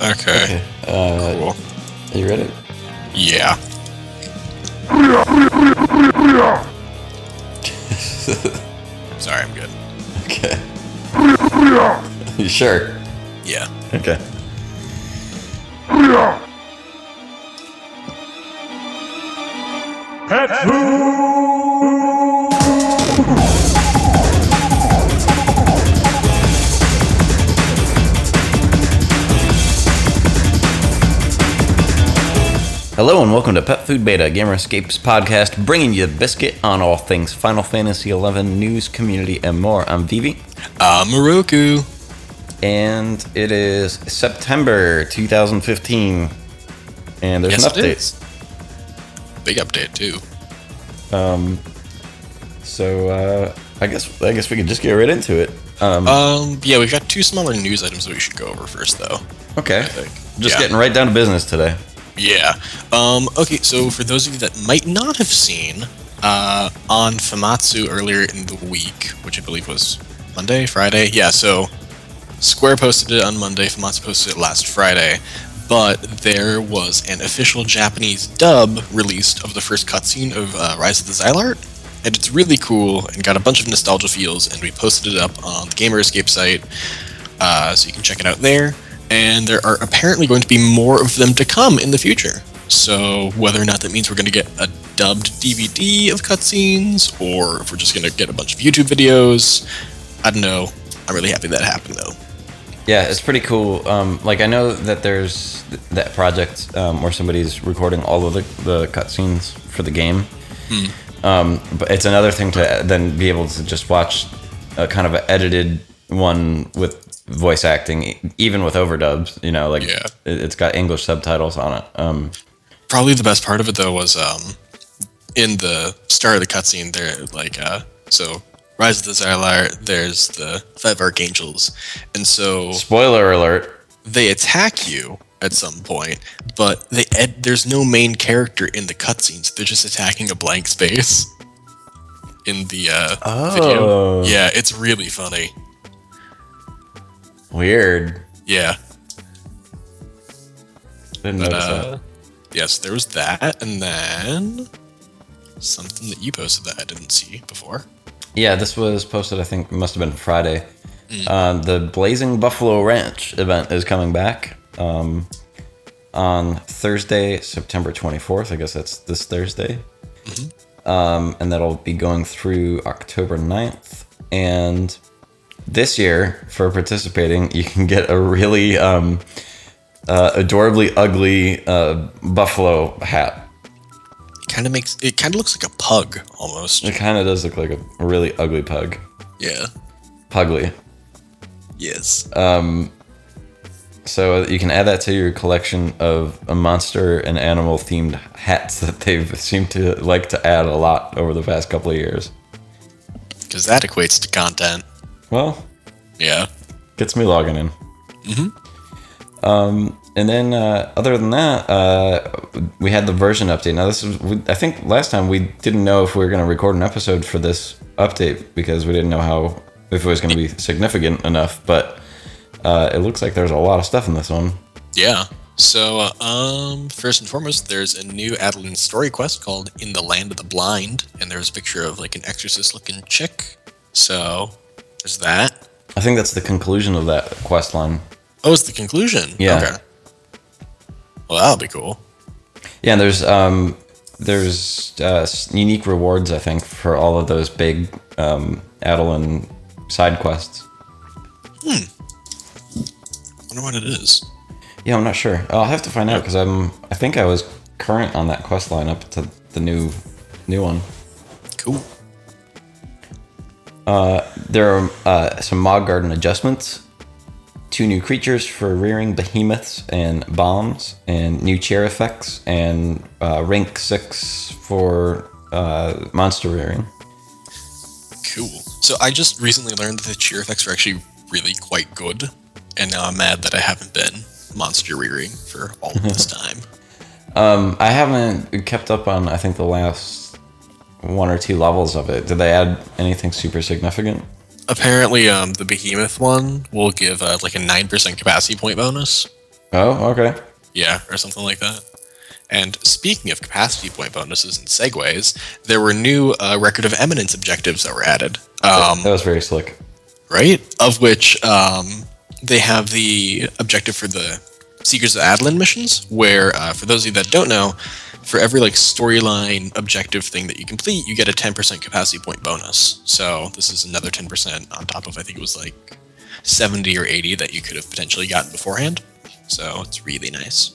Okay. Uh, Cool. Are you ready? Yeah. Sorry, I'm good. Okay. you sure? Yeah. Okay. Hello and welcome to Pet Food Beta, Gamer Escapes podcast, bringing you the biscuit on all things Final Fantasy XI news, community, and more. I'm Vivi, Uh, Moroku. and it is September 2015, and there's Yes, an update. Big update too. Um, So uh, I guess I guess we could just get right into it. Um, Um, yeah, we've got two smaller news items that we should go over first, though. okay, just Yeah. getting right down to business today. Yeah. Um, okay, so for those of you that might not have seen, uh, on Famitsu earlier in the week, which I believe was Monday, Friday, yeah, so Square posted it on Monday, Famitsu posted it last Friday, but there was an official Japanese dub released of the first cutscene of uh, Rise of the Zilart, and it's really cool and got a bunch of nostalgia feels, and we posted it up on the Gamer Escape site, uh, so you can check it out there. And there are apparently going to be more of them to come in the future. So whether or not that means we're going to get a dubbed DVD of cutscenes, or if we're just going to get a bunch of YouTube videos, I don't know. I'm really happy that happened though. Yeah, it's pretty cool. Um, like I know that there's th- that project um, where somebody's recording all of the, the cutscenes for the game. Um, but it's another thing to then be able to just watch a kind of an edited one with voice acting, even with overdubs. You know, like Yeah. it, it's got English subtitles on it. Um, Probably the best part of it though was um, in the start of the cutscene there, like uh, so Rise of the Zilart. There's the five archangels, and so spoiler alert. they attack you at some point, but they ed- there's no main character in the cutscenes. They're just attacking a blank space in the uh, Oh. video. Yeah, it's really funny. Weird. Yeah, Didn't but notice uh, that. yes, there was that, and then something that you posted that I didn't see before. Yeah, this was posted. I think must have been Friday. Mm. Um, the Blazing Buffalo Ranch event is coming back um, on Thursday, September 24th. I guess that's this Thursday. Mm-hmm. Um, and that'll be going through October 9th. And this year, for participating, you can get a really um, uh, adorably ugly uh, buffalo hat. Kind of makes it kind of looks like a pug almost. It kind of does look like a really ugly pug. Yeah. Pugly. Yes. Um, so you can add that to your collection of a monster and animal themed hats that they've seemed to like to add a lot over the past couple of years. Because that equates to content. Well, Yeah. gets me logging in. Mm-hmm. Um, and then uh, other than that, uh, we had the version update. Now this is, we, I think last time we didn't know if we were going to record an episode for this update because we didn't know how if it was going to be significant enough. But uh, it looks like there's a lot of stuff in this one. Yeah. So, uh, um, first and foremost, there's a new Adoulin story quest called "In the Land of the Blind," and there's a picture of like an exorcist-looking chick. So, there's that. I think that's the conclusion of that quest line. Oh, it's the conclusion. Yeah. Okay. Well, that'll be cool. Yeah, there's um, there's uh, unique rewards I think for all of those big um, Adoulin side quests. Hmm. Wonder what it is. Yeah, I'm not sure. I'll have to find out because I'm. I think I was current on that quest line up to the new new one. Cool. There are uh, some Mog Garden adjustments, two new creatures for rearing behemoths and bombs, and new chair effects, and uh, rank six for uh, monster rearing. Cool. So I just recently learned that the cheer effects are actually really quite good, and now I'm mad that I haven't been monster rearing for all of this time. Um, I haven't kept up on. I think the last one or two levels of it. Did they add anything super significant? Apparently, um, the Behemoth one will give uh, like a nine percent capacity point bonus. Oh, okay. Yeah, or something like that. And speaking of capacity point bonuses and segues, there were new uh, Record of Eminence objectives that were added. Um, that was very slick. right? Of which um, they have the objective for the Seekers of Adoulin missions, where, uh, for those of you that don't know, for every like storyline objective thing that you complete, you get a 10% capacity point bonus. So this is another 10% on top of I think it was like 70 or 80 that you could have potentially gotten beforehand. So it's really nice.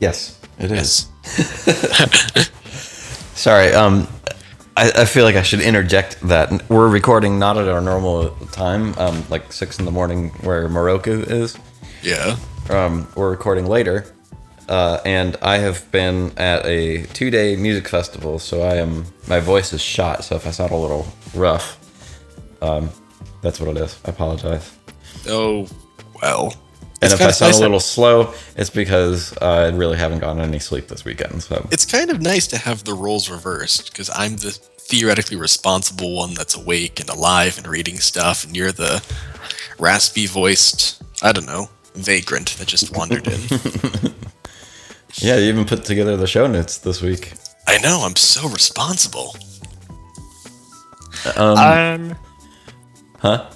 Yes, it is. Yes. Sorry. Um, I, I feel like I should interject that we're recording not at our normal time, um, like six in the morning where Moroku is. Yeah. Um, we're recording later, uh, and I have been at a two-day music festival, so I am my voice is shot. So if I sound a little rough, um, that's what it is. I apologize. Oh, well. And if I sound nice a little slow, it's because I really haven't gotten any sleep this weekend. So it's kind of nice to have the roles reversed because I'm the theoretically responsible one that's awake and alive and reading stuff, and you're the raspy voiced, I don't know, vagrant that just wandered in. yeah, you even put together the show notes this week. I know, I'm so responsible. Um, Um, huh?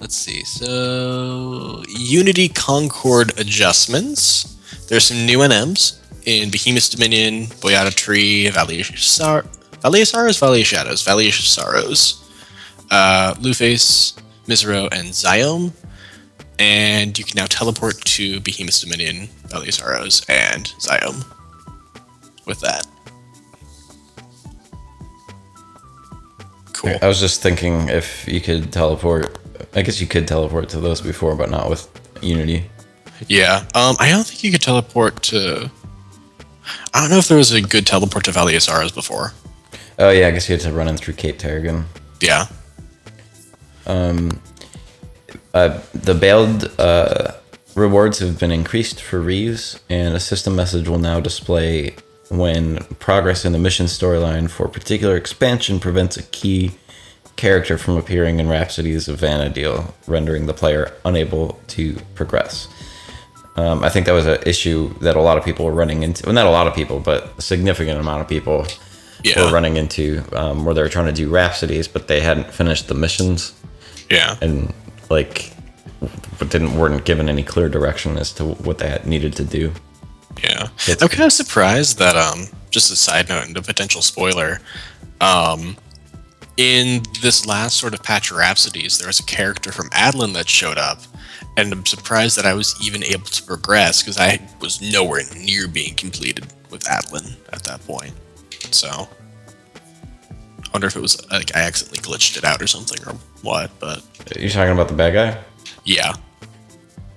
let's see. So, Unity Concord adjustments. There's some new NMs in Behemoth's Dominion, Boyahda Tree, Valley of Sar- Valley of Sorrows, Valley of Shadows, Valley of Sorrows, uh, Lufaise, Misareaux, and Zyome. And you can now teleport to Behemoth's Dominion, Valley Sorrows, and Zyome with that. Cool. I was just thinking if you could teleport. I guess you could teleport to those before, but not with Unity. Yeah. Um, I don't think you could teleport to. I don't know if there was a good teleport to Valley before. Oh yeah, I guess you had to run in through Cape Teriggan. Yeah. Uh, the bayld uh, rewards have been increased for Reives, and a system message will now display when progress in the mission storyline for a particular expansion prevents a key character from appearing in Rhapsodies Rhapsody's Vana'diel, rendering the player unable to progress. Um, I think that was an issue that a lot of people were running into. Well, not a lot of people, but a significant amount of people Yeah. were running into um, where they were trying to do Rhapsodies, but they hadn't finished the missions Yeah. and like didn't weren't given any clear direction as to what they had needed to do. Yeah. That's I'm kind of surprised that um just a side note and a potential spoiler. Um in this last sort of patch of Rhapsodies, there was a character from Adoulin that showed up, and I'm surprised that I was even able to progress because I was nowhere near being completed with Adoulin at that point. So I wonder if it was like I accidentally glitched it out or something or what, but You're talking about the bad guy? yeah.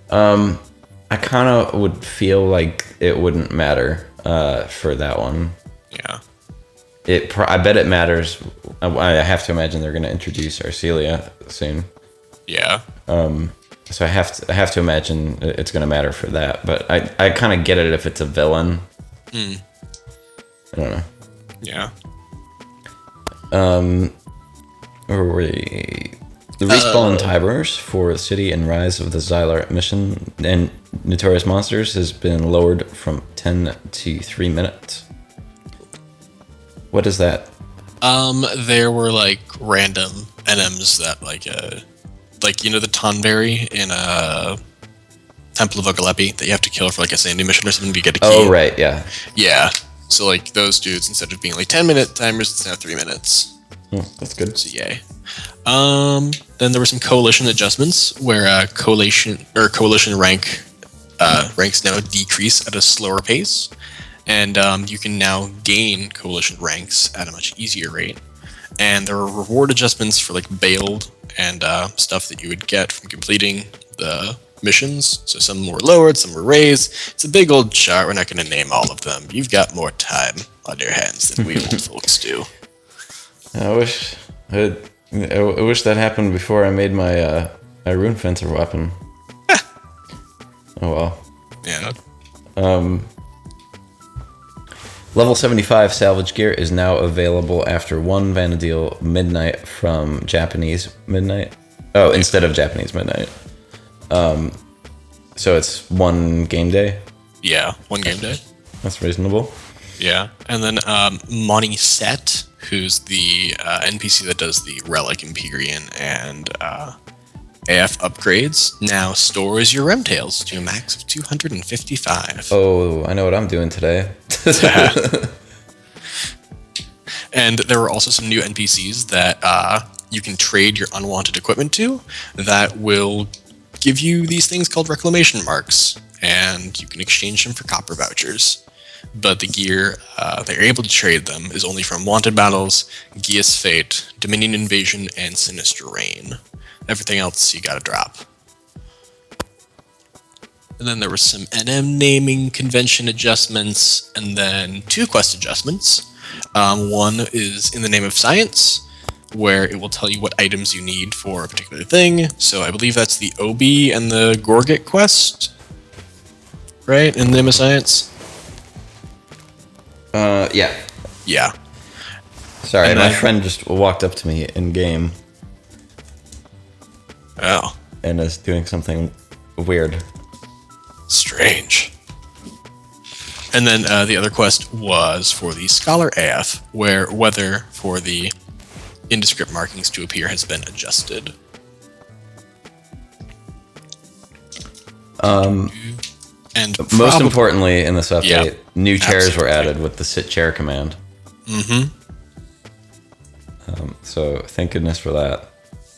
Um, I kind of would feel like it wouldn't matter uh, for that one. Yeah. It, pr- I bet it matters. I, I have to imagine they're going to introduce Arciela soon, Yeah. Um so I have to, I have to imagine it- it's going to matter for that. But I, I kind of get it if it's a villain. I don't know. Yeah. Um, where were we? The respawn timers for City and Rise of the Zilart mission and Notorious Monsters has been lowered from 10 to 3 minutes. What is that? Um, there were like random NMs that like uh like you know the Tonberry in uh Temple of Uggalepih that you have to kill for like a sandy mission or something to get a key. Oh, right, yeah. Yeah. So like those dudes instead of being like ten minute timers, it's now three minutes. Hmm, that's good. So yay. Um then there were some coalition adjustments where uh coalition or coalition rank uh ranks now decrease at a slower pace. And um, you can now gain coalition ranks at a much easier rate. And there are reward adjustments for like bayld and uh, stuff that you would get from completing the missions. So some were lowered, some were raised. It's a big old chart. We're not going to name all of them. You've got more time on your hands than we old folks do. I wish I, I wish that happened before I made my uh, my rune fencer weapon. oh well. Yeah. Um, Level 75 salvage gear is now available after one Vana'diel midnight from Japanese midnight. Oh, instead of Japanese midnight. Um, so it's one game day. Yeah, one game day. That's reasonable. Yeah, and then um, Monisette, who's the uh, NPC that does the Relic Empyrean and uh, AF upgrades, now stores your Remtails to a max of 255. Oh, I know what I'm doing today. And there were also some new NPCs that uh, you can trade your unwanted equipment to that will give you these things called reclamation marks, and you can exchange them for copper vouchers. But the gear uh, that you're able to trade them is only from Wanted Battles, Geas Fete, Dominion Invasion, and Sinister Reign. Everything else you gotta drop. And then there was some NM naming convention adjustments, and then two quest adjustments. Um, one is in the name of science, where it will tell you what items you need for a particular thing. So I believe that's the OB and the Gorget quest, right? In the name of science. uh, yeah. Yeah. Sorry, And my then- friend just walked up to me in game Oh, and is doing something weird. strange. And then uh, the other quest was for the Scholar AF, where whether for the indescript markings to appear has been adjusted. Um, And most importantly, in this update, Yeah, new chairs were added with the sit chair command. Mm-hmm. Um, so thank goodness for that.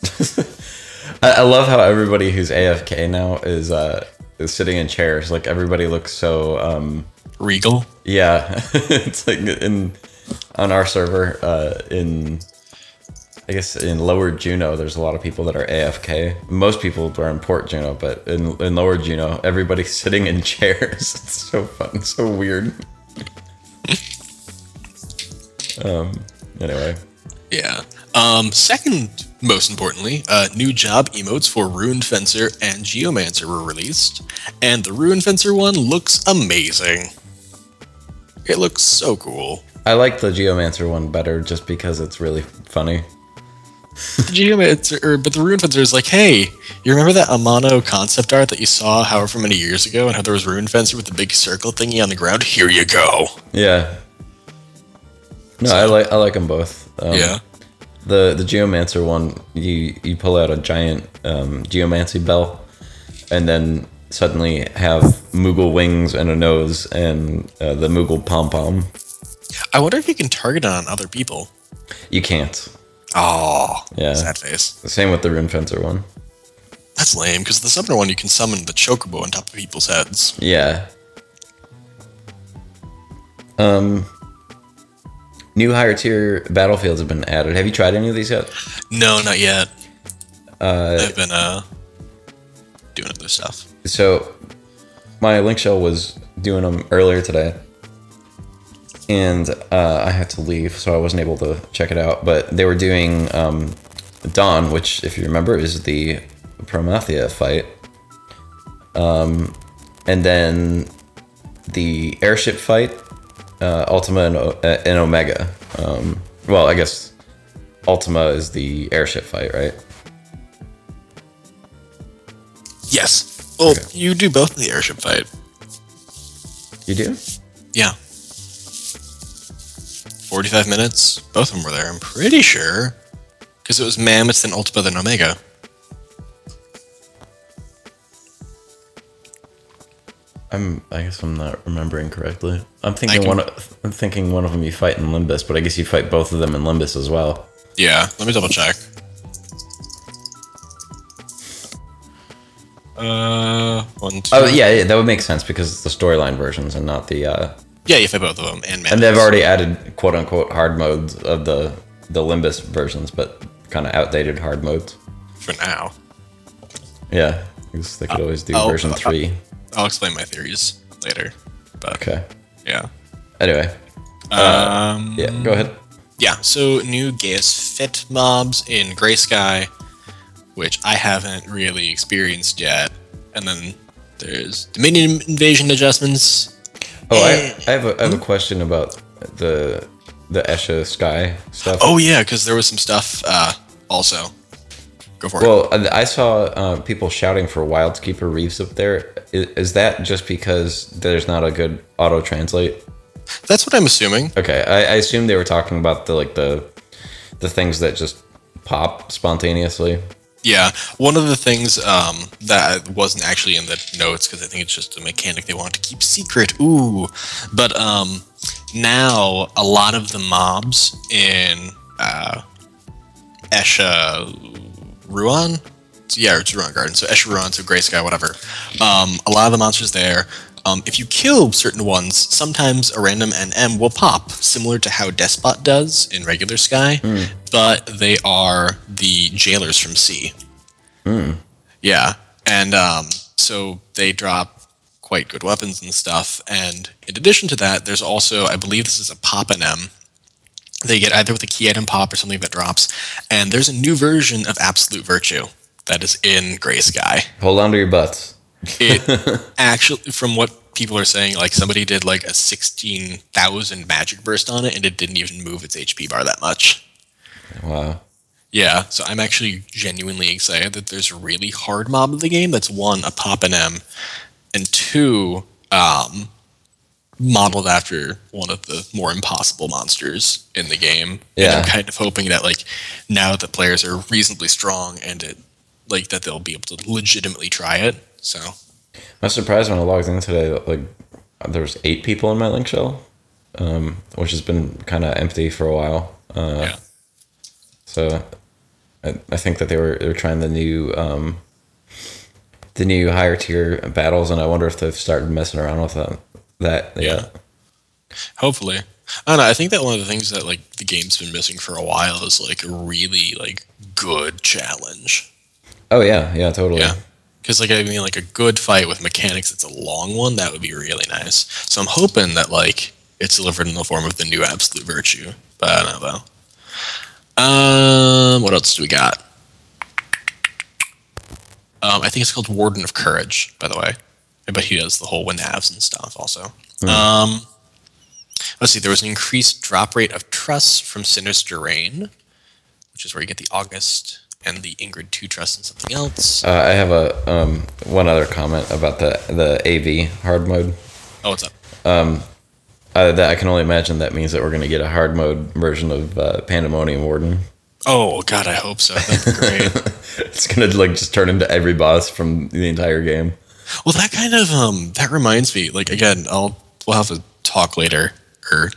I, I love how everybody who's AFK now is uh, is sitting in chairs. Like everybody looks so um, Regal. yeah. it's like in on our server uh, in I guess in Lower Jeuno, there's a lot of people that are AFK. Most people are in Port Jeuno, but in, in Lower Jeuno, everybody's sitting in chairs. It's so fun, so weird. um. Anyway, Yeah. Um, second, most importantly, uh, new job emotes for Rune Fencer and Geomancer were released, and the Rune Fencer one looks amazing. It looks so cool. I like the Geomancer one better just because it's really funny. The Geomancer, or, but the Rune Fencer is like, hey, you remember that Amano concept art that you saw however many years ago, and how there was Rune Fencer with the big circle thingy on the ground? Here you go. Yeah. No, I like I like them both. Um, yeah. The the geomancer one, you you pull out a giant um, geomancy bell, and then suddenly have Moogle wings and a nose and uh, the Moogle pom pom. I wonder if you can target it on other people. You can't. Oh, Yeah. sad face. The same with the Rune Fencer one. That's lame, because the summoner one you can summon the chocobo on top of people's heads. Yeah. Um. New higher tier battlefields have been added. Have you tried any of these yet? No, not yet. Uh, I've been uh doing other stuff. so my link shell was doing them earlier today and uh, i had to leave so i wasn't able to check it out but they were doing um, dawn which if you remember is the promathia fight um, and then the airship fight uh, ultima and, O- uh, and omega um, well i guess ultima is the airship fight right Yes. Well, Okay. you do both in the airship fight. you do Yeah. 45 minutes. Both of them were there, I'm pretty sure. Because it was Mammoth, then Ultima, then Omega. I'm. I guess I'm not remembering correctly. I'm thinking can- one. Of, I'm thinking one of them you fight in Limbus, but I guess you fight both of them in Limbus as well. Yeah, let me double check. Uh, one, two. Oh yeah, yeah, that would make sense because it's the storyline versions and not the. Uh, Yeah, you fight both of them, and and they've already added quote unquote hard modes of the the Limbus versions, but kind of outdated hard modes. For now. Yeah, because they could always do oh, version uh, three. I'll explain my theories later. But, Okay. yeah. Anyway, Um, yeah, go ahead. Yeah, so new Geas Fete mobs in Grey Sky, which I haven't really experienced yet. And then there's Dominion invasion adjustments. Oh, Eh, I, I have a I have a question about the the Escha Sky stuff? Oh yeah, because there was some stuff uh, also. Go for it. Well, I saw uh, people shouting for Wildskeeper Reives up there. Is, is that just because there's not a good auto translate? That's what I'm assuming. Okay, I, I assume they were talking about the like the the things that just pop spontaneously. Yeah, one of the things um, that wasn't actually in the notes because I think it's just a mechanic they want to keep secret. Ooh, but um, now a lot of the mobs in uh, Escha Ru'Aun, yeah, it's Ru'Aun Garden. So Escha Ru'Aun, so Gray Sky, whatever. Um, a lot of the monsters there. Um, if you kill certain ones, sometimes a random NM will pop, similar to how Despot does in regular Sky, but they are the jailers from C. Yeah, and um, so they drop quite good weapons and stuff. And in addition to that, there's also, I believe this is a pop NM. They get either with a key item pop or something that drops. And there's a new version of Absolute Virtue that is in Gray Sky. Hold on to your butts. It actually, from what people are saying, like somebody did like a 16,000 magic burst on it and it didn't even move its HP bar that much. Wow. Yeah, so I'm actually genuinely excited that there's a really hard mob of the game that's one, a pop and M, and two, um, modeled after one of the more impossible monsters in the game. And Yeah. I'm kind of hoping that like now that players are reasonably strong and it like that they'll be able to legitimately try it. So I was surprised when I logged in today. Like there was eight people in my link shell, um, which has been kind of empty for a while. Uh, yeah. So I, I think that they were they were trying the new um, the new higher tier battles, and I wonder if they've started messing around with that. That Yeah. Hopefully. I don't know. I think that one of the things that like the game's been missing for a while is like a really like good challenge. Oh yeah, yeah, totally. Yeah. Because like I mean, like a good fight with mechanics that's a long one that would be really nice. So I'm hoping that like it's delivered in the form of the new absolute virtue. But I don't know though. Um, what else do we got? Um, I think it's called Warden of Courage, by the way. But he does the whole Winavs and stuff also. Um, let's see. There was an increased drop rate of trust from Sinister Reign, which is where you get the August and the Ingrid two trust and something else. Uh, I have a um, one other comment about the the AV hard mode. Oh, what's up? Uh, that I can only imagine that means that we're going to get a hard mode version of uh, Pandemonium Warden. Oh God, I hope so. That'd be great. It's going to like just turn into every boss from the entire game. well, that kind of um that reminds me. Like again, I'll we'll have a talk later or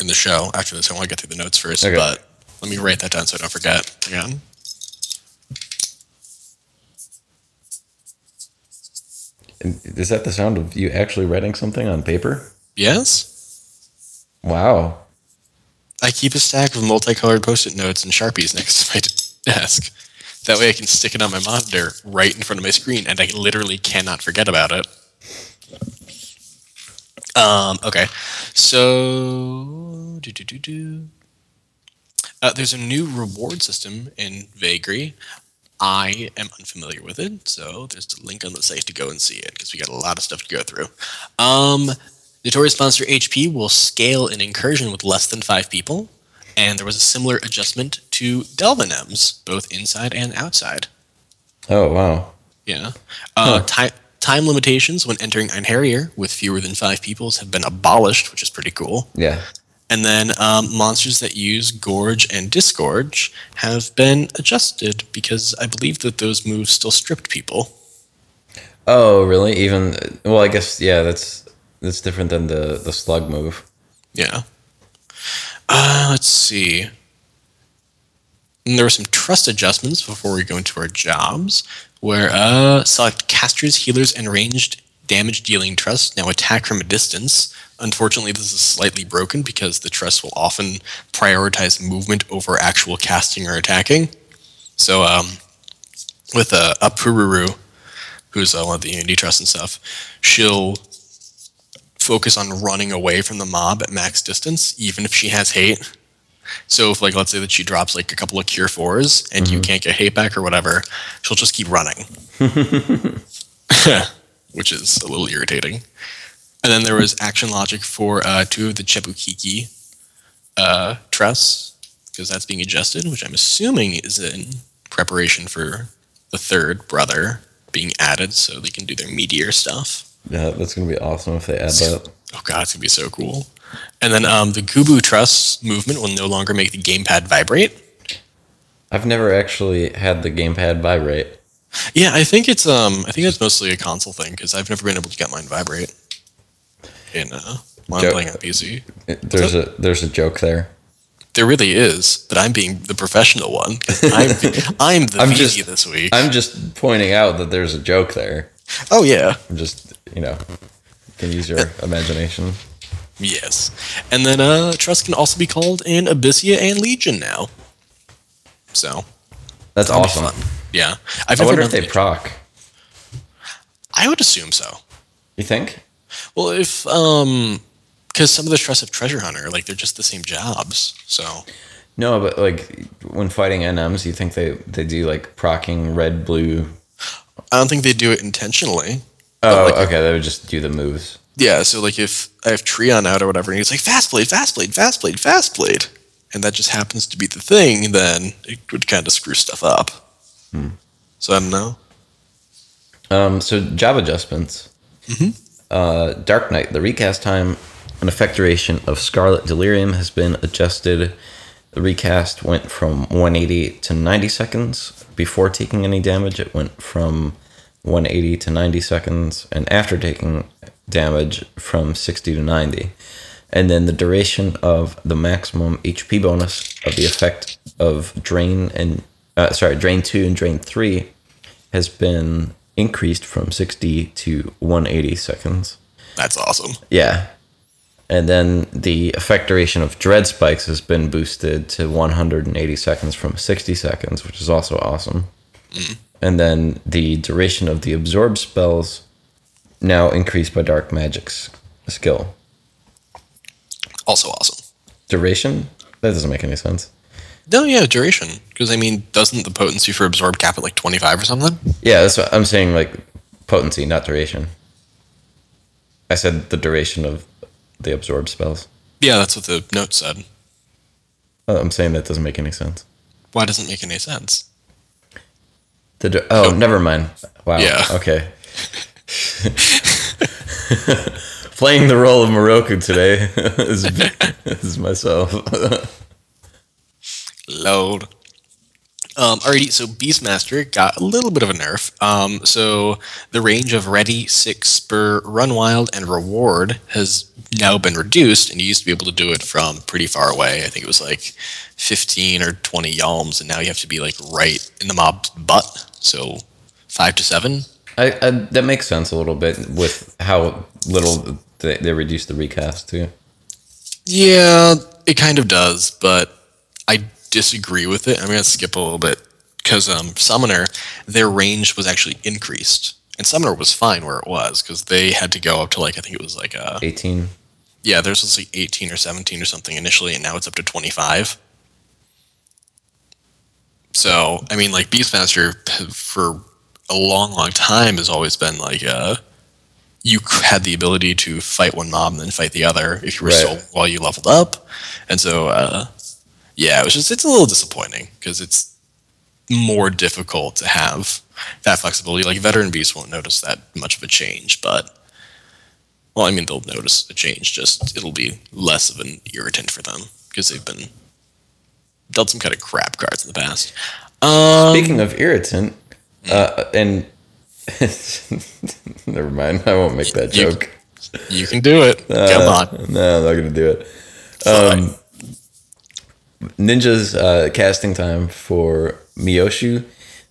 in the show after this. I want to get through the notes first, Okay. but let me write that down so I don't forget again. Is that the sound of you actually writing something on paper? Yes, Wow. I keep a stack of multicolored post-it notes and sharpies next to my desk. That way, I can stick it on my monitor right in front of my screen, and I literally cannot forget about it. Um. Okay. So. Do, do, do, do. Uh, there's a new reward system in Vagary. I am unfamiliar with it, so there's a link on the site to go and see it because we got a lot of stuff to go through. Um, Notorious Monster HP will scale an incursion with less than five people, and there was a similar adjustment to Delvinems, both inside and outside. Oh wow. Yeah. Uh, ti- time limitations when entering Einherjar with fewer than five peoples have been abolished, which is pretty cool. Yeah. And then um, monsters that use Gorge and Disgorge have been adjusted because I believe that those moves still stripped people. Oh really? Even well, I guess yeah. That's that's different than the the slug move. Yeah. Uh, let's see. And there were some trust adjustments before we go into our jobs, where uh, select casters, healers, and ranged damage dealing trust now attack from a distance. Unfortunately, this is slightly broken because the trust will often prioritize movement over actual casting or attacking. So, um, with uh, Apururu, who's uh, one of the Unity Trust and stuff, she'll focus on running away from the mob at max distance, even if she has hate. So if like let's say that she drops like a couple of cure fours and you can't get hate back or whatever, she'll just keep running. Which is a little irritating. And then there was action logic for uh, two of the Chebukiki uh, Tress because that's being adjusted, which I'm assuming is in preparation for the third brother being added, so they can do their meteor stuff. Yeah, that's gonna be awesome if they add that. Oh god, it's gonna be so cool. And then um, the Gubu Truss movement will no longer make the gamepad vibrate. I've never actually had the gamepad vibrate. Yeah, I think it's um, I think it's mostly a console thing because I've never been able to get mine vibrate in uh, when I'm playing on PC. There's a there's a joke there. There really is, but I'm being the professional one. I'm the, I'm the I'm just- this week. I'm just pointing out that there's a joke there. oh yeah, I'm just you know, you can use your imagination. yes. And then uh, Trust can also be called in Abyssea and Legion now. So That's that'll awesome. Yeah, I've I wonder if they the- proc. I would assume so. You think? Well, if um, because some of the stress of Treasure Hunter, like they're just the same jobs. So No, but like when fighting NMs, you think they they do like procking red blue? I don't think they do it intentionally. Oh, like- okay. They would just do the moves. Yeah, so like if I have Trion out or whatever, and he's like fast blade, fast blade, fast blade, fast blade, and that just happens to be the thing, then it would kind of screw stuff up. So I don't know. Um, so job adjustments. Uh, Dark Knight, the recast time and effect duration of Scarlet Delirium has been adjusted. The recast went from 180 to 90 seconds before taking any damage. It went from 180 to 90 seconds, and after taking damage from 60 to 90. And then the duration of the maximum HP bonus of the effect of Drain and uh, sorry, Drain 2 and Drain 3 has been increased from 60 to 180 seconds. That's awesome. Yeah. And then the effect duration of Dread Spikes has been boosted to 180 seconds from 60 seconds, which is also awesome. And then the duration of the Absorb spells now increased by Dark Magic's skill. Also awesome. Duration? That doesn't make any sense. No, yeah, duration. Because I mean, doesn't the potency for absorb cap at like twenty five or something? Yeah, that's what I'm saying, like potency, not duration. I said the duration of the Absorb spells. Yeah, that's what the note said. Uh, I'm saying that doesn't make any sense. Why doesn't it make any sense? The du- oh, never mind. Wow. Yeah. Okay. Playing the role of Moroku today is, is myself. Load. Um, alrighty, so Beastmaster got a little bit of a nerf. Um, so the range of Ready, Sic, Spur, Run Wild, and Reward has now been reduced, and you used to be able to do it from pretty far away. I think it was like 15 or 20 yalms, and now you have to be like right in the mob's butt. So five to seven. I, I that makes sense a little bit with how little they, they reduced the recast too. Yeah, it kind of does, but I disagree with it. I'm gonna skip a little bit because um, Summoner, their range was actually increased, and Summoner was fine where it was because they had to go up to like I think it was like uh 18. yeah, theirs was like 18 or 17 or something initially, and now it's up to 25. So I mean, like Beastmaster for a long, long time has always been like uh you had the ability to fight one mob and then fight the other if you were Right. still while you leveled up, and so uh yeah, it was just it's a little disappointing because it's more difficult to have that flexibility. Like veteran beasts won't notice that much of a change, but well, I mean they'll notice a change. Just it'll be less of an irritant for them because they've been dealt some kind of crap cards in the past. Um, Speaking of irritant, uh, and never mind, I won't make that You- joke. you can do it. Come Uh, on. No, I'm not gonna do it. Fine. Ninja's uh, casting time for Myoshu,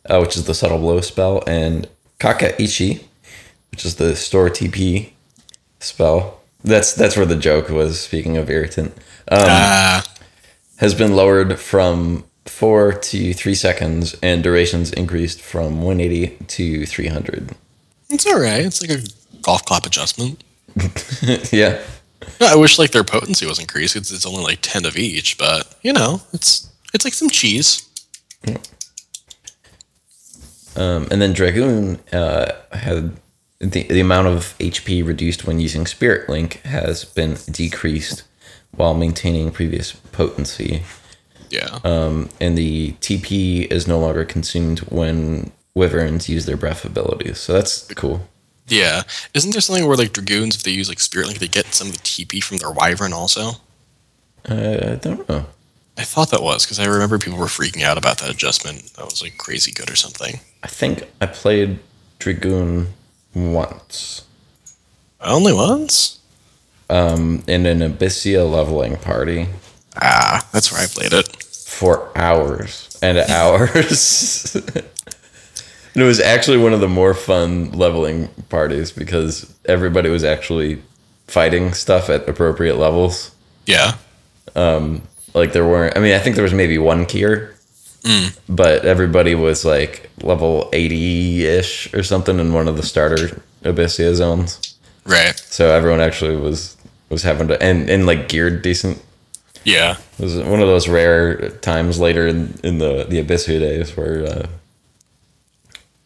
uh, which is the subtle blow spell, and Kakaichi, which is the store TP spell. That's that's where the joke was. Speaking of irritant, um, Ah, has been lowered from four to three seconds, and durations increased from 180 to 300. it's all right. It's like a golf clap adjustment. yeah, I wish like their potency was increased. It's, it's only like ten of each, but you know, it's it's like some cheese. Um, and then Dragoon uh, had the, the amount of HP reduced when using Spirit Link has been decreased while maintaining previous potency. Yeah. Um, and the TP is no longer consumed when wyverns use their breath abilities. So that's cool. Yeah. Isn't there something where like dragoons, if they use like spirit link, they get some of the TP from their wyvern also? Uh, I don't know. I thought that was because I remember people were freaking out about that adjustment. That was like crazy good or something. I think I played Dragoon once Only once? um, in an Abyssea leveling party Ah, that's where I played it. for hours and hours. and it was actually one of the more fun leveling parties because everybody was actually fighting stuff at appropriate levels. Yeah. Like there weren't. I mean, I think there was maybe one Kier, but everybody was like level eighty ish or something in one of the starter Abyssea zones. Right. So everyone actually was was having to and and like geared decent. Yeah. It was one of those rare times later in in the the Abyssea days where uh,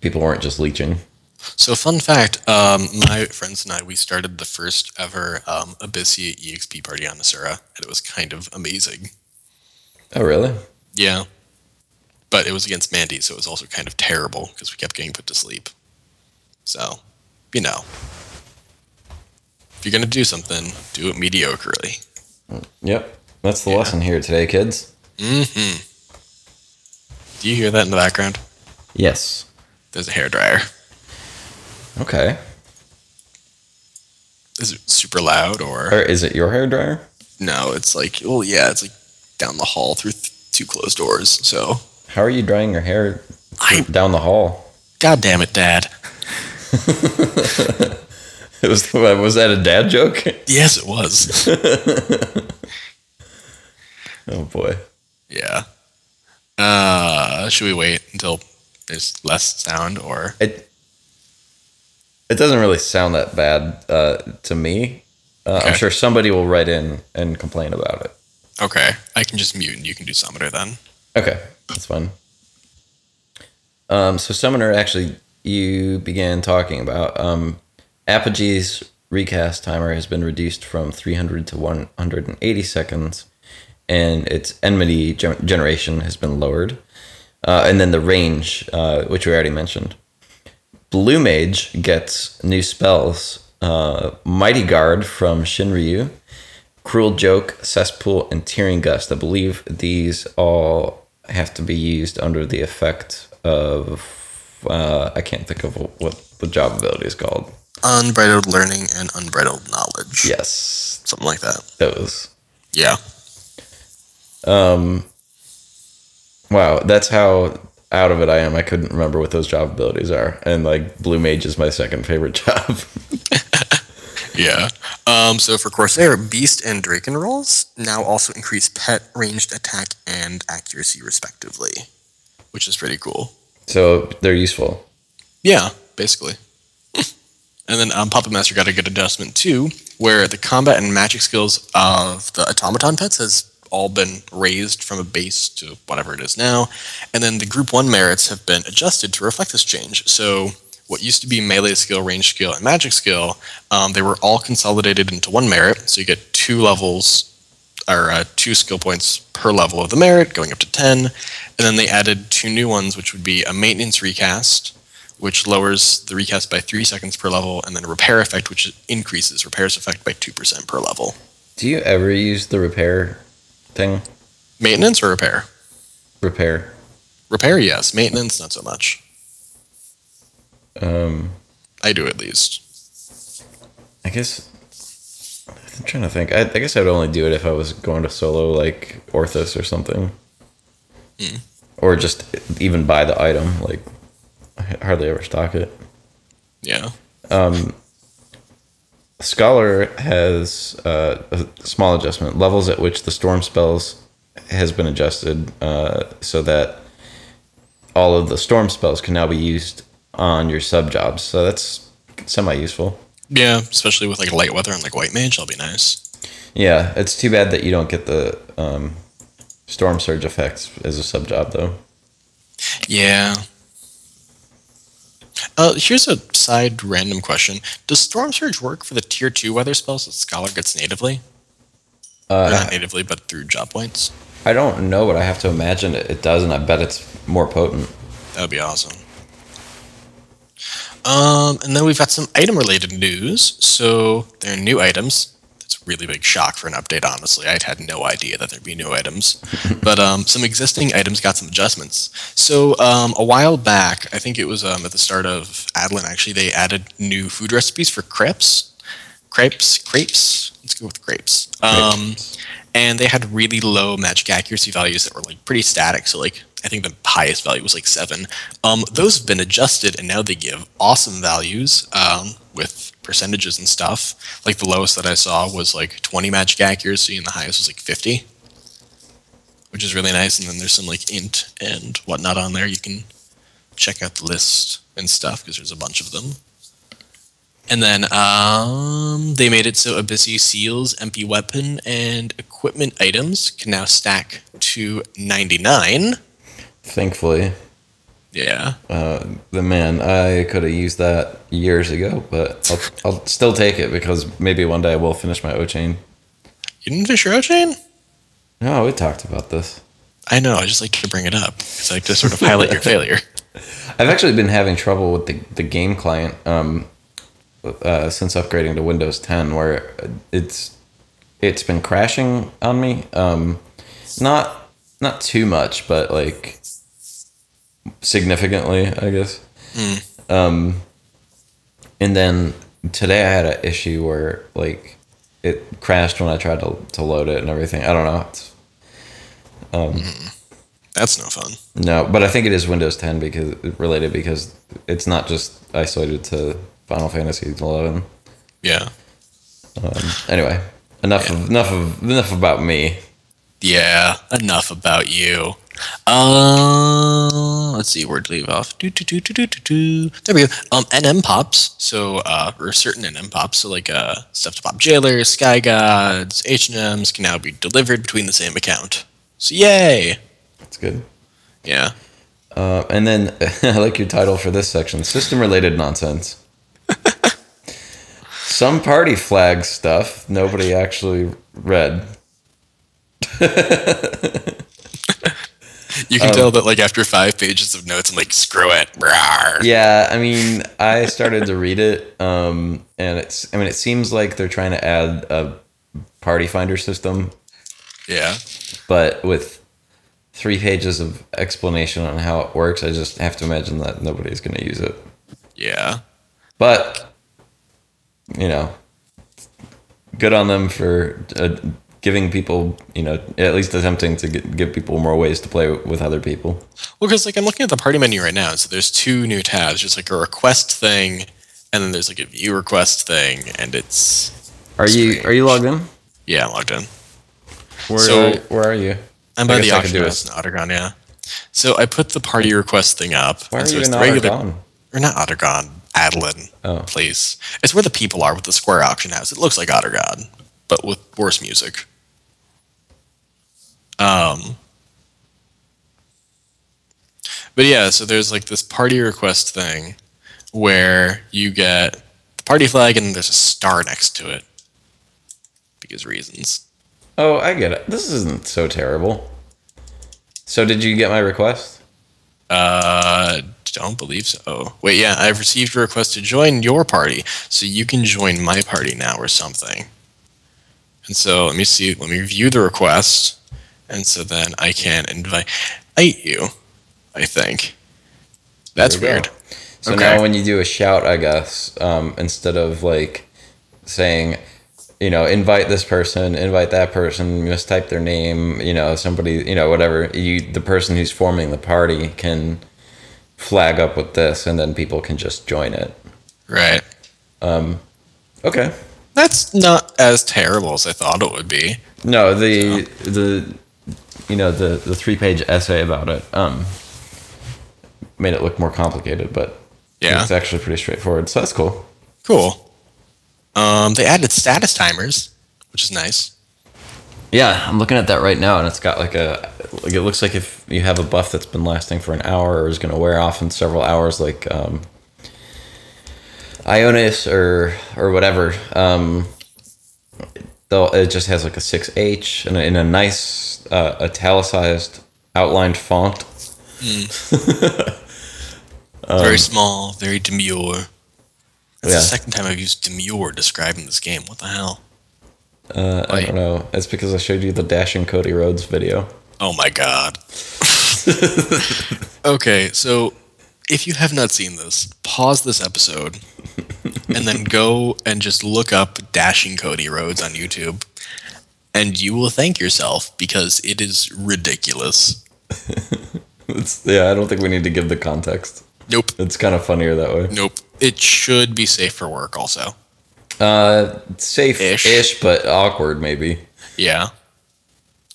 people weren't just leeching. So, fun fact um, my friends and I, we started the first ever um, Abyssea EXP party on Asura, and it was kind of amazing. Oh, really? Yeah. But it was against Mandy, so it was also kind of terrible because we kept getting put to sleep. So, you know. If you're going to do something, do it mediocrely. Yep. That's the lesson here today, kids. hmm Do you hear that in the background? Yes. There's a hair dryer. Okay. Is it super loud or? Or is it your hair dryer? No, it's like, well, yeah, it's like down the hall through th- two closed doors. So, How are you drying your hair I, down the hall? God damn it, Dad. It was was that a dad joke? Yes, it was. Oh boy. yeah. Uh, should we wait until there's less sound or? It it doesn't really sound that bad uh, to me. Uh, I'm sure somebody will write in and complain about it. Okay, I can just mute and you can do Summoner then. Okay, that's fine. Um, so Summoner, actually, you began talking about um, Apogee's recast timer has been reduced from 300 to 180 seconds, and its enmity generation has been lowered, uh, and then the range, uh, which we already mentioned. Blue Mage gets new spells. Uh, Mighty Guard from Shinryu, Cruel Joke, Cesspool, and Tearing Gust. I believe these all have to be used under the effect of. Uh, I can't think of what the job ability is called. Unbridled learning and unbridled knowledge. Yes, Something like that. those. Yeah. Um, wow, that's how out of it I am. I couldn't remember what those job abilities are, and like Blue Mage is my second favorite job. Yeah. Um, so for Corsair, Beast and Drachen rolls now also increase pet, ranged attack, and accuracy respectively, which is pretty cool. so they're useful. Yeah, basically. and then um, Puppet Master got a good adjustment too, where the combat and magic skills of the automaton pets has all been raised from a base to whatever it is now, and then the group one merits have been adjusted to reflect this change. So what used to be melee skill, range skill, and magic skill, um, they were all consolidated into one merit. So you get two levels or uh, two skill points per level of the merit, going up to 10. And then they added two new ones, which would be a maintenance recast, which lowers the recast by three seconds per level, and then a repair effect, which increases repairs effect by 2% per level. Do you ever use the repair thing? Maintenance or repair? Repair. Repair, yes. Maintenance, not so much. Um, I do at least. I guess I'm trying to think. I, I guess I'd only do it if I was going to solo, like Orthos or something, Hmm. or just even buy the item. Like I hardly ever stock it. Yeah. Um, Scholar has uh, a small adjustment. Levels at which the storm spells has been adjusted uh, so that all of the storm spells can now be used on your sub jobs. So that's semi useful. Yeah, especially with like light weather and like white mage, that'll be nice. Yeah, it's too bad that you don't get the um, storm surge effects as a sub job though. Yeah. Uh, here's a side random question: Does Storm Surge work for the tier two weather spells that Scholar gets natively? Uh, not natively, but through job points. I don't know, but I have to imagine it, it does, and I bet it's more potent. That would be awesome. Um, and then we've got some item related news. So there are new items. A really big shock for an update, honestly. I had no idea that there'd be new items. but um, some existing items got some adjustments. So um, a while back, I think it was um, at the start of Adoulin, actually, they added new food recipes for crepes. Crepes? Crepes? Let's go with crepes. Um, and they had really low magic accuracy values that were like pretty static. So like I think the highest value was like seven. Um, those have been adjusted, and now they give awesome values um, with percentages and stuff. Like the lowest that I saw was like 20 magic accuracy, and the highest was like 50, which is really nice. And then there's some like int and whatnot on there. You can check out the list and stuff because there's a bunch of them. And then um, they made it so Abyssea Seals, MP Weapon, and equipment items can now stack to 99. Thankfully. Yeah. Uh, the man, I could have used that years ago, but I'll, I'll still take it because maybe one day I will finish my O chain. You didn't finish your O chain? No, we talked about this. I know. I just like to bring it up It's like to sort of highlight your failure. I've actually been having trouble with the, the game client um, uh, since upgrading to Windows 10, where it's it's been crashing on me. Um, not not too much, but like significantly, I guess. Mm. Um, and then today I had an issue where like it crashed when I tried to to load it and everything. I don't know. It's, um, mm. That's no fun. No, but I think it is Windows 10 because related because it's not just isolated to Final Fantasy 11. Yeah. Um, anyway, enough yeah. of enough of enough about me. Yeah, enough about you. Uh, let's see where to leave off. Do, do, do, do, do, do. There we go. Um, NM pops. So, uh, or certain NM pops. So, like, uh, stuff to pop jailers, sky gods, H and M's can now be delivered between the same account. So, yay! That's good. Yeah. Uh, and then I like your title for this section: system-related nonsense. Some party flag stuff nobody actually read. You can um, tell that like after five pages of notes, I'm like, screw it. Yeah, I mean, I started to read it, um, and it's. I mean, it seems like they're trying to add a party finder system. Yeah. But with three pages of explanation on how it works, I just have to imagine that nobody's going to use it. Yeah. But you know, good on them for uh, giving people, you know, at least attempting to get, give people more ways to play with other people. Well, because like I'm looking at the party menu right now, so there's two new tabs. There's like a request thing, and then there's like a view request thing, and it's. Are strange. you are you logged in? Yeah, I'm logged in. Where so, where are you? I'm by the auction house in Aht Urhgan, yeah. So I put the party request thing up. Why are so you in the regular, Aht Urhgan? Or not Ottergon, Adoulin, oh. please. It's where the people are with the square auction house. It looks like Aht Urhgan, but with worse music. Um, but yeah, so there's like this party request thing where you get the party flag and there's a star next to it because reasons. Oh, I get it. This isn't so terrible. So, did you get my request? Uh, don't believe so. Wait, yeah, I've received a request to join your party, so you can join my party now or something. And so, let me see. Let me view the request and so then I can invite you. I think that's weird. Go. So okay. now when you do a shout, I guess um, instead of like saying, you know, invite this person, invite that person, mistype their name, you know, somebody, you know, whatever. You the person who's forming the party can flag up with this, and then people can just join it. Right. Um. Okay. That's not as terrible as I thought it would be. No, the so. the you know the the three page essay about it um, made it look more complicated, but yeah, it's actually pretty straightforward. So that's cool. Cool. Um, they added status timers, which is nice. Yeah, I'm looking at that right now, and it's got like a like it looks like if you have a buff that's been lasting for an hour or is going to wear off in several hours, like um, Ionis or or whatever. Um, though it just has like a six H and in a nice uh, italicized outlined font. very small, very demure. That's Yeah. the second time I've used demure describing this game. What the hell? Uh, I don't know. It's because I showed you the Dashing Cody Rhodes video. Oh my god. okay, so if you have not seen this, pause this episode and then go and just look up Dashing Cody Rhodes on YouTube. And you will thank yourself because it is ridiculous. It's, yeah, I don't think we need to give the context. Nope. It's kind of funnier that way. Nope. It should be safe for work also. Uh, safe Ish. ish, but awkward maybe. Yeah.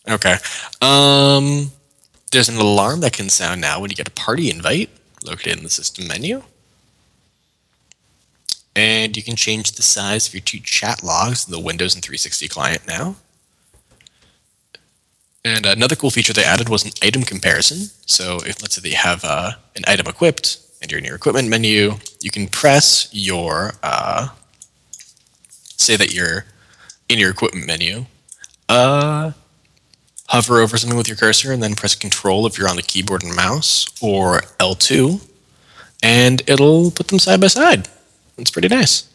Okay. Um there's an alarm that can sound now when you get a party invite located in the system menu. And you can change the size of your two chat logs in the Windows and 360 client now. And another cool feature they added was an item comparison. So if let's say that you have uh, an item equipped and you're in your equipment menu, you can press your uh, say that you're in your equipment menu uh, hover over something with your cursor and then press Control if you're on the keyboard and mouse, or L2, and it'll put them side by side. It's pretty nice.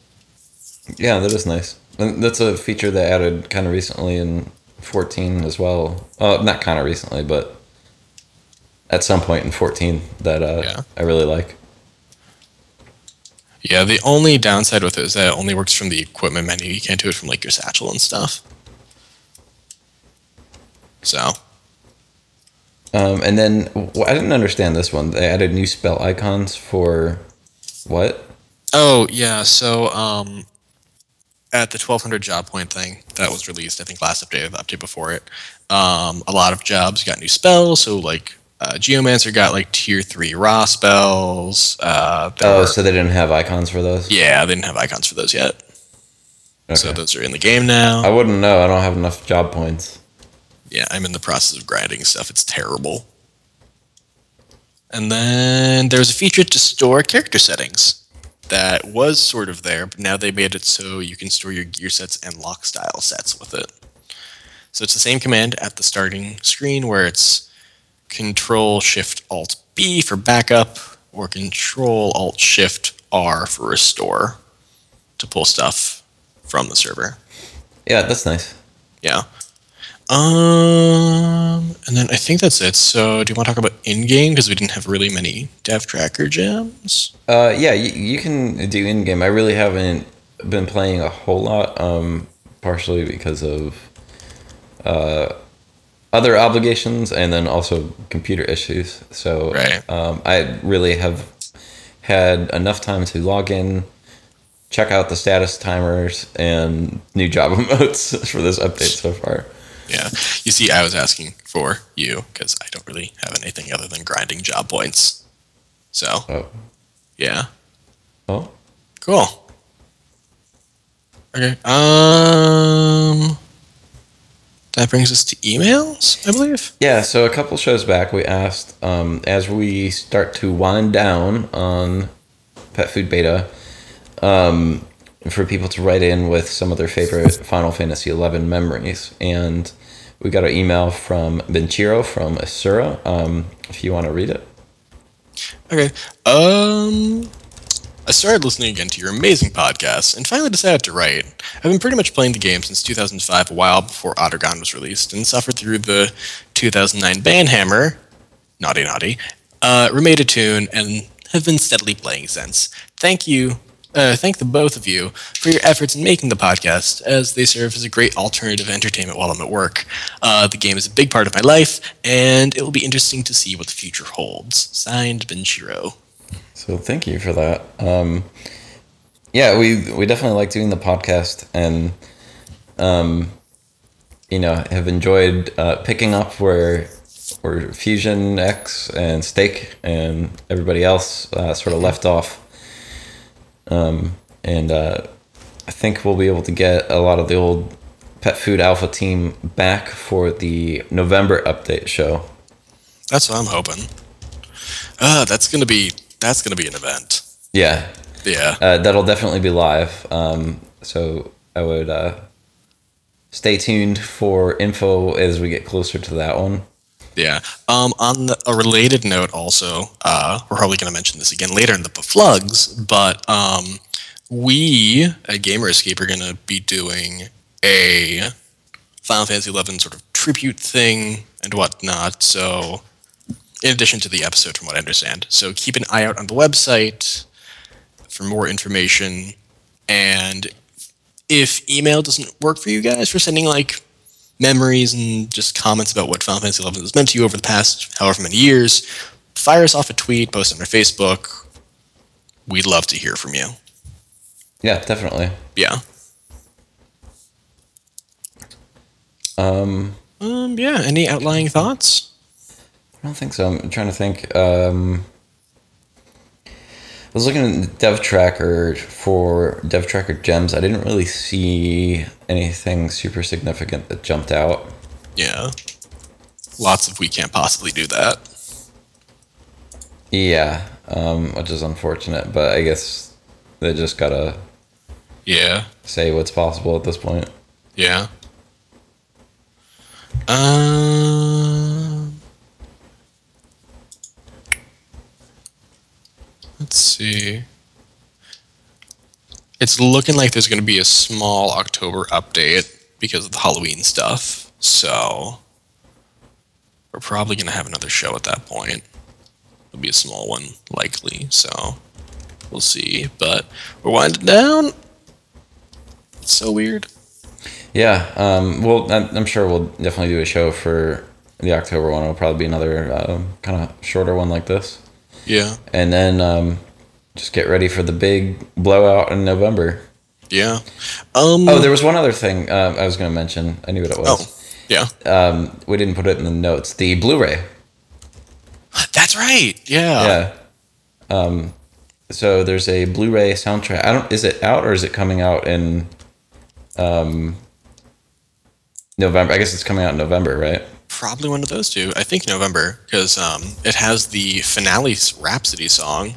Yeah, that is nice. And that's a feature they added kind of recently in 14 as well. Uh, not kind of recently, but at some point in 14 that uh, Yeah. I really like. Yeah, the only downside with it is that it only works from the equipment menu. You can't do it from like your satchel and stuff. So, Um, and then I didn't understand this one. They added new spell icons for what? Oh yeah, so um, at the 1200 job point thing that was released, I think last update the update before it, um, a lot of jobs got new spells. So like uh, Geomancer got like tier three raw spells. Uh, Oh, were- so they didn't have icons for those? yeah, they didn't have icons for those yet. So those are in the game now. I wouldn't know. I don't have enough job points. yeah, I'm in the process of grinding stuff. It's terrible. And then there's a feature to store character settings that was sort of there, but now they made it so you can store your gear sets and lock style sets with it. So it's the same command at the starting screen where it's Control Shift Alt B for backup or Control Alt Shift R for restore to pull stuff from the server. Yeah, that's nice. Yeah. Um, and then I think that's it. So, do you want to talk about in-game because we didn't have really many dev tracker gems? Uh, yeah, you, you can do in game. I really haven't been playing a whole lot, um, partially because of uh, other obligations and then also computer issues. So Right. um, I really have had enough time to log in, check out the status timers and new Java modes for this update so far. Yeah. You see, I was asking for you because I don't really have anything other than grinding job points. So, Oh, yeah. oh, Cool. Okay. Um, that brings us to emails, I believe. Yeah, so a couple shows back, we asked um, as we start to wind down on Pet Food Beta um, for people to write in with some of their favorite Final Fantasy XI memories. And we got an email from Benchiro from Asura. Um, if you want to read it. Okay. Um, I started listening again to your amazing podcast and finally decided to write. I've been pretty much playing the game since 2005, a while before Aht Urhgan was released, and suffered through the 2009 Banhammer, naughty naughty, uh, remade a tune, and have been steadily playing since. Thank you. Uh, thank the both of you for your efforts in making the podcast, as they serve as a great alternative entertainment while I'm at work. Uh, the game is a big part of my life, and it will be interesting to see what the future holds. Signed, Benshiro. So thank you for that. Um, yeah, we we definitely like doing the podcast, and um, you know have enjoyed uh, picking up where where Fusion X and Stake and everybody else uh, sort of left off. Um, and uh, I think we'll be able to get a lot of the old Pet Food Alpha team back for the November update show. That's what I'm hoping. Uh, that's gonna be that's gonna be an event. Yeah, Yeah. Uh, that'll definitely be live. Um, so I would uh, stay tuned for info as we get closer to that one. Yeah. Um, on the, a related note, also, uh, we're probably going to mention this again later in the Beflugs, but um, we at Gamer Escape are going to be doing a Final Fantasy XI sort of tribute thing and whatnot. So, in addition to the episode, from what I understand, so keep an eye out on the website for more information. And if email doesn't work for you guys for sending like memories and just comments about what Final Fantasy XI has meant to you over the past however many years, fire us off a tweet, post on our Facebook. We'd love to hear from you. Yeah, definitely. Yeah. Um, Um. Yeah. Any outlying thoughts? I don't think so. I'm trying to think. Um, was looking at Dev Tracker for Dev Tracker gems. I didn't really see anything super significant that jumped out. Yeah. Lots of we can't possibly do that. Yeah, um, which is unfortunate, but I guess they just gotta Yeah. say what's possible at this point. Yeah. Um. Let's see. It's looking like there's going to be a small October update because of the Halloween stuff. So we're probably going to have another show at that point. It'll be a small one, likely. So we'll see. But we're winding down. It's so weird. Yeah, um, well, I'm sure we'll definitely do a show for the October one. It'll probably be another uh, kind of shorter one like this. Yeah. And then um, just get ready for the big blowout in November. Yeah. Um. Oh, there was one other thing uh, I was going to mention. I knew what it was. Oh, yeah. Um, we didn't put it in the notes. The Blu-ray. That's right. Yeah. yeah. Um, so there's a Blu-ray soundtrack. I don't. Is it out or is it coming out in um, November? I guess it's coming out in November, right? Probably one of those two. I think November because um, it has the finale Rhapsody song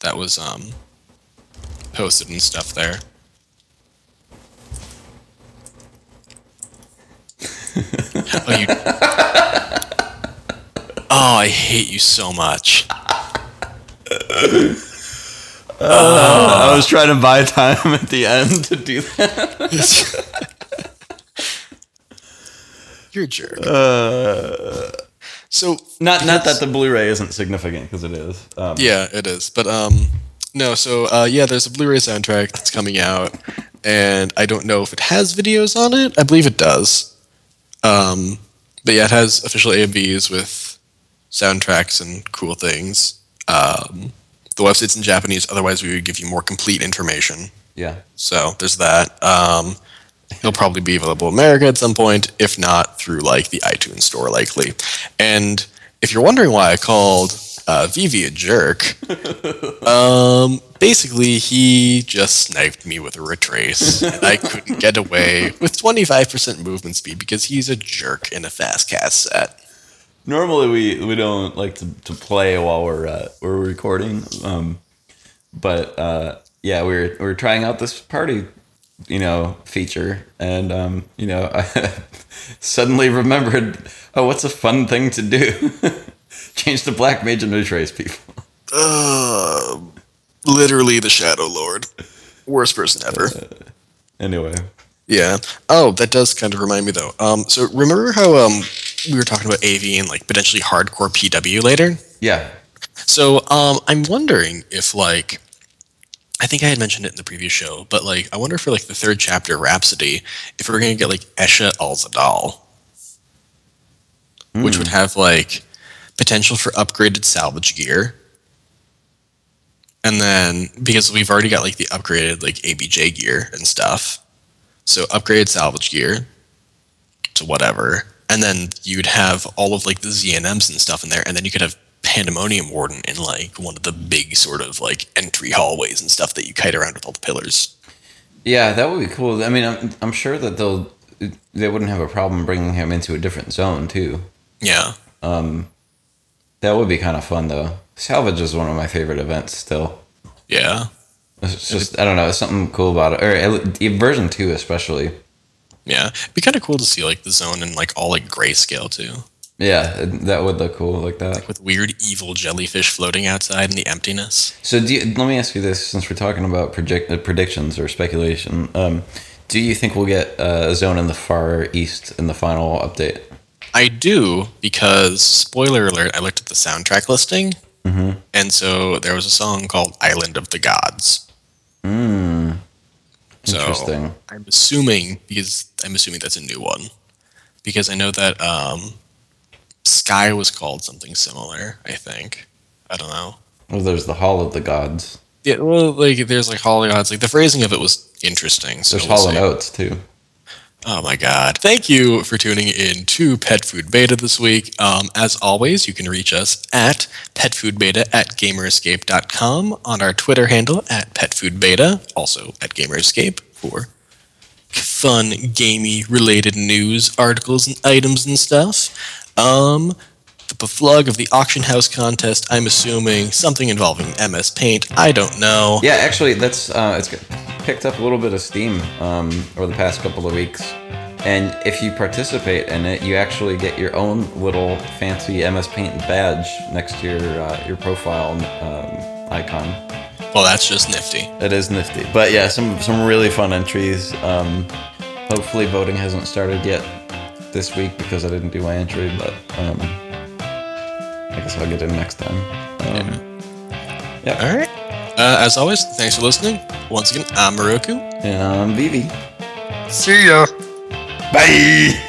that was um, posted and stuff there. oh, you. Oh, I hate you so much. I was trying to buy time at the end to do that. You're a jerk. Uh, so not not that the Blu-ray isn't significant because it is. Um, Yeah, it is. But um no, so uh yeah, there's a Blu-ray soundtrack that's coming out and I don't know if it has videos on it. I believe it does. Um but yeah, it has official AMVs with soundtracks and cool things. Um the website's in Japanese, otherwise we would give you more complete information. yeah. So there's that. Um It'll probably be available in America at some point, if not through like the iTunes store, likely. And if you're wondering why I called uh, Vivi a jerk, um, basically he just sniped me with a retrace, and I couldn't get away with 25% movement speed because he's a jerk in a fast cast set. Normally we, we don't like to, to play while we're uh, we're recording, um, but uh, yeah, we we're we we're trying out this party, you know, feature, and um, you know, I suddenly remembered, oh, what's a fun thing to do? Change the black mage and trace people. Uh, literally the Shadow Lord, worst person ever. Anyway, Yeah. Oh, that does kind of remind me though. Um, so remember how um we were talking about AV and like potentially hardcore PW later? yeah, So um, I'm wondering if like, I think I had mentioned it in the previous show, but like, I wonder for like the third chapter Rhapsody, if we're gonna get like Escha Alzadaal, which would hmm. have like potential for upgraded salvage gear. And then because we've already got like the upgraded like ABJ gear and stuff, so upgraded salvage gear. To whatever, and then you'd have all of like the ZNMs and stuff in there, and then you could have Pandemonium Warden in like one of the big sort of like entry hallways and stuff that you kite around with all the pillars. yeah, that would be cool. I mean, I'm I'm sure that they'll they wouldn't have a problem bringing him into a different zone too. Yeah, um, That would be kind of fun though. Salvage is one of my favorite events still. yeah, It's just I don't know, it's something cool about it. Or version two especially. Yeah, it'd be kind of cool to see like the zone in like all like grayscale too, Yeah, that would look cool like that. with weird evil jellyfish floating outside in the emptiness. So, do you, let me ask you this: since we're talking about project, uh, predictions or speculation, um, do you think we'll get uh, a zone in the far east in the final update? I do because spoiler alert. I looked at the soundtrack listing, and so there was a song called "Island of the Gods." So Interesting. I'm assuming because I'm assuming that's a new one because I know that um, Sky was called something similar. I think I don't know. Well, there's the Hall of the Gods. Yeah, well, like there's like Hollow Gods. Like the phrasing of it was interesting. So There's we'll Hall of and Oates too. Oh my God. Thank you for tuning in to Pet Food Beta this week. Um, as always, you can reach us at petfoodbeta at gamerescape.com, on our Twitter handle at petfoodbeta, also at gamerescape for fun, gamey related news, articles, and items and stuff. Um, the beflug of the auction house contest, I'm assuming something involving MS Paint. I don't know. Yeah, actually, that's uh, it's picked up a little bit of steam um, over the past couple of weeks. And if you participate in it, you actually get your own little fancy MS Paint badge next to your uh, your profile um, icon. Well, that's just nifty. It is nifty, but yeah, some some really fun entries. Um, hopefully, voting hasn't started yet this week because I didn't do my entry, but um, I guess I'll get in next time. Um, yeah. All right. Uh, as always, thanks for listening. Once again, I'm Moroku. And I'm Vivi. See ya. Bye.